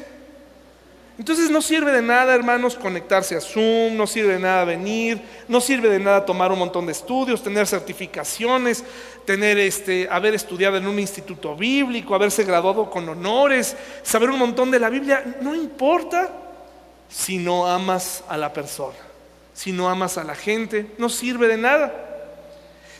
Entonces no sirve de nada, hermanos, conectarse a Zoom, no sirve de nada venir, no sirve de nada tomar un montón de estudios, tener certificaciones, tener este, haber estudiado en un instituto bíblico, haberse graduado con honores, saber un montón de la Biblia, no importa si no amas a la persona, si no amas a la gente, no sirve de nada.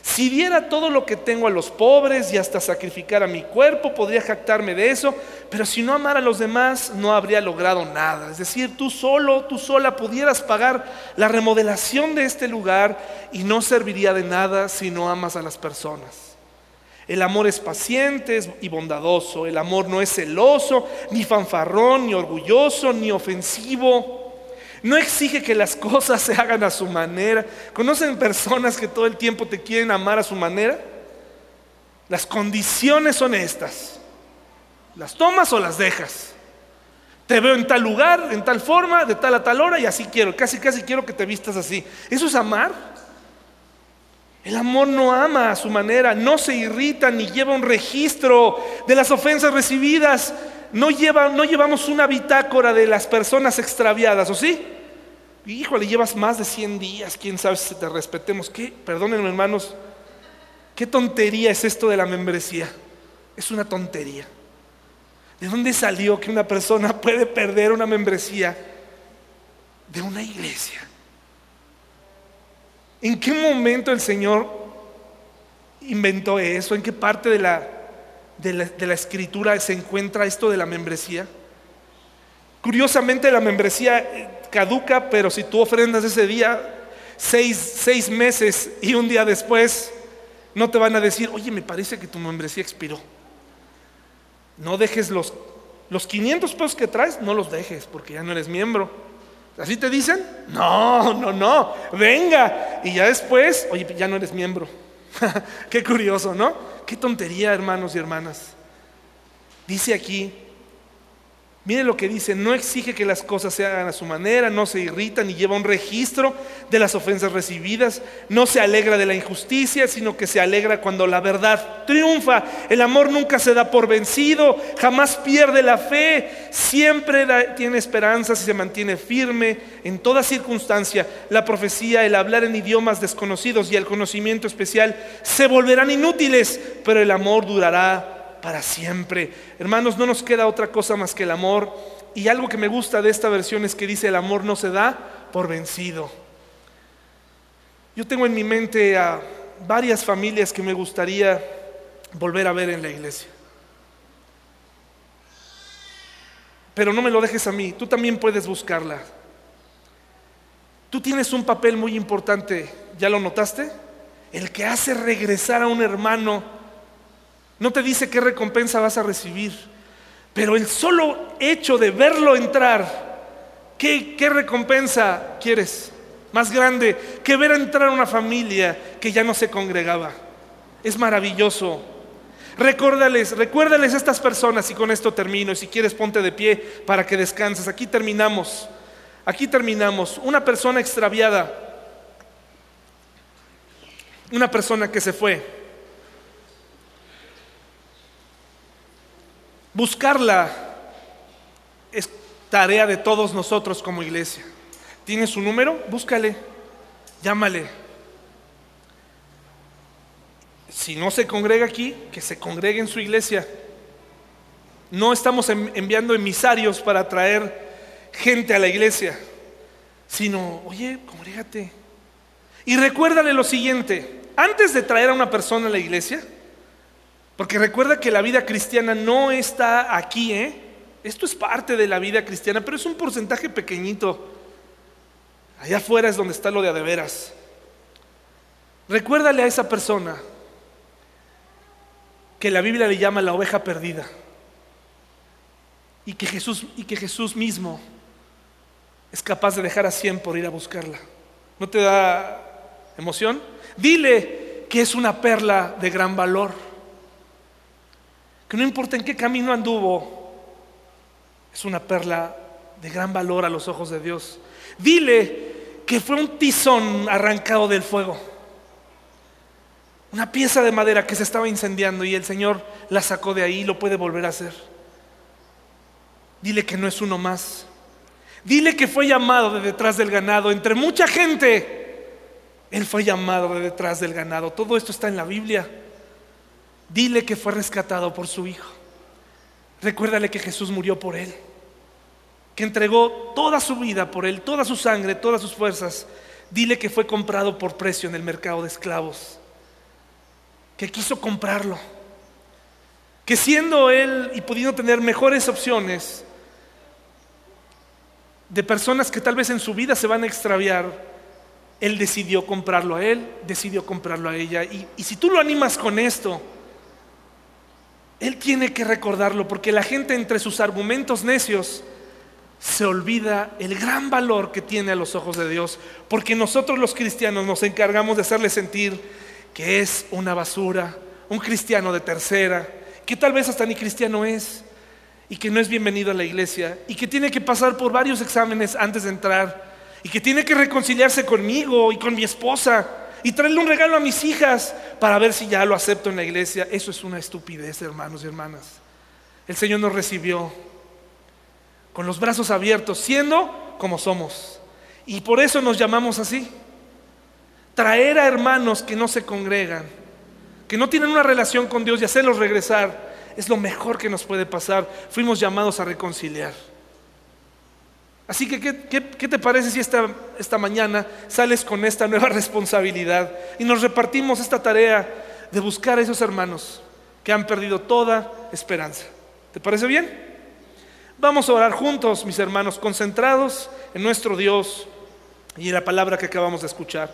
Si diera todo lo que tengo a los pobres y hasta sacrificar a mi cuerpo, podría jactarme de eso, pero si no amara a los demás, no habría logrado nada. Es decir, tú solo, tú sola pudieras pagar la remodelación de este lugar y no serviría de nada si no amas a las personas. El amor es paciente y bondadoso, el amor no es celoso, ni fanfarrón, ni orgulloso, ni ofensivo. No exige que las cosas se hagan a su manera. ¿Conocen personas que todo el tiempo te quieren amar a su manera? Las condiciones son estas. ¿Las tomas o las dejas? Te veo en tal lugar, en tal forma, de tal a tal hora y así quiero. Casi, casi quiero que te vistas así. ¿Eso es amar? El amor no ama a su manera, no se irrita ni lleva un registro de las ofensas recibidas, no, lleva, no llevamos una bitácora de las personas extraviadas, ¿o sí? Híjole, llevas más de 100 días, quién sabe si te respetemos. ¿Qué? Perdónenme hermanos, ¿qué tontería es esto de la membresía? Es una tontería. ¿De dónde salió que una persona puede perder una membresía de una iglesia? ¿En qué momento el Señor inventó eso? ¿En qué parte de la, de la, escritura se encuentra esto de la membresía? Curiosamente la membresía eh, caduca, pero si tú ofrendas ese día, seis, seis meses y un día después, no te van a decir, oye, me parece que tu membresía expiró. No dejes los, los 500 pesos que traes, no los dejes porque ya no eres miembro. ¿Así te dicen? No, no, no. Venga. Y ya después, oye, ya no eres miembro. Qué curioso, ¿no? Qué tontería, hermanos y hermanas. Dice aquí, Mire lo que dice, no exige que las cosas se hagan a su manera, no se irrita ni lleva un registro de las ofensas recibidas, no se alegra de la injusticia, sino que se alegra cuando la verdad triunfa. El amor nunca se da por vencido, jamás pierde la fe, siempre tiene esperanzas y se mantiene firme en toda circunstancia. La profecía, el hablar en idiomas desconocidos y el conocimiento especial se volverán inútiles, pero el amor durará para siempre. Hermanos, no nos queda otra cosa más que el amor. Y algo que me gusta de esta versión es que dice el amor no se da por vencido. Yo tengo en mi mente a varias familias que me gustaría volver a ver en la iglesia. Pero no me lo dejes a mí, tú también puedes buscarla. Tú tienes un papel muy importante, ¿ya lo notaste? El que hace regresar a un hermano no te dice qué recompensa vas a recibir, pero el solo hecho de verlo entrar, ¿qué, recompensa quieres? Más grande que ver entrar una familia que ya no se congregaba. Es maravilloso. Recuérdales, recuérdales a estas personas y con esto termino. Y si quieres ponte de pie para que descanses. Aquí terminamos. Aquí terminamos. Una persona extraviada. Una persona que se fue. Buscarla es tarea de todos nosotros como iglesia. ¿Tiene su número? Búscale, llámale. Si no se congrega aquí, que se congregue en su iglesia. No estamos enviando emisarios para traer gente a la iglesia, sino, oye, congrégate. Y recuérdale lo siguiente, antes de traer a una persona a la iglesia, porque recuerda que la vida cristiana no está aquí, ¿eh? Esto es parte de la vida cristiana, pero es un porcentaje pequeñito. Allá afuera es donde está lo de adeveras. Recuérdale a esa persona que la Biblia le llama la oveja perdida. Y que Jesús, y que Jesús mismo es capaz de dejar a cien por ir a buscarla. ¿No te da emoción? Dile que es una perla de gran valor que no importa en qué camino anduvo, es una perla de gran valor a los ojos de Dios. Dile que fue un tizón arrancado del fuego, una pieza de madera que se estaba incendiando y el Señor la sacó de ahí y lo puede volver a hacer. Dile que no es uno más. Dile que fue llamado de detrás del ganado. Entre mucha gente, Él fue llamado de detrás del ganado. Todo esto está en la Biblia. Dile que fue rescatado por su Hijo. Recuérdale que Jesús murió por él, que entregó toda su vida por él, toda su sangre, todas sus fuerzas. Dile que fue comprado por precio en el mercado de esclavos, que quiso comprarlo, que siendo él y pudiendo tener mejores opciones de personas que tal vez en su vida se van a extraviar, él decidió comprarlo a él, decidió comprarlo a ella. Y, y si tú lo animas con esto, él tiene que recordarlo porque la gente entre sus argumentos necios se olvida el gran valor que tiene a los ojos de Dios, porque nosotros los cristianos nos encargamos de hacerle sentir que es una basura, un cristiano de tercera, que tal vez hasta ni cristiano es, y que no es bienvenido a la iglesia, y que tiene que pasar por varios exámenes antes de entrar, y que tiene que reconciliarse conmigo y con mi esposa, y traerle un regalo a mis hijas para ver si ya lo acepto en la iglesia. Eso es una estupidez, hermanos y hermanas. El Señor nos recibió con los brazos abiertos, siendo como somos. Y por eso nos llamamos así. Traer a hermanos que no se congregan, que no tienen una relación con Dios y hacerlos regresar, es lo mejor que nos puede pasar. Fuimos llamados a reconciliar. Así que, ¿qué, te parece si esta, esta mañana sales con esta nueva responsabilidad y nos repartimos esta tarea de buscar a esos hermanos que han perdido toda esperanza? ¿Te parece bien? Vamos a orar juntos, mis hermanos, concentrados en nuestro Dios y en la palabra que acabamos de escuchar.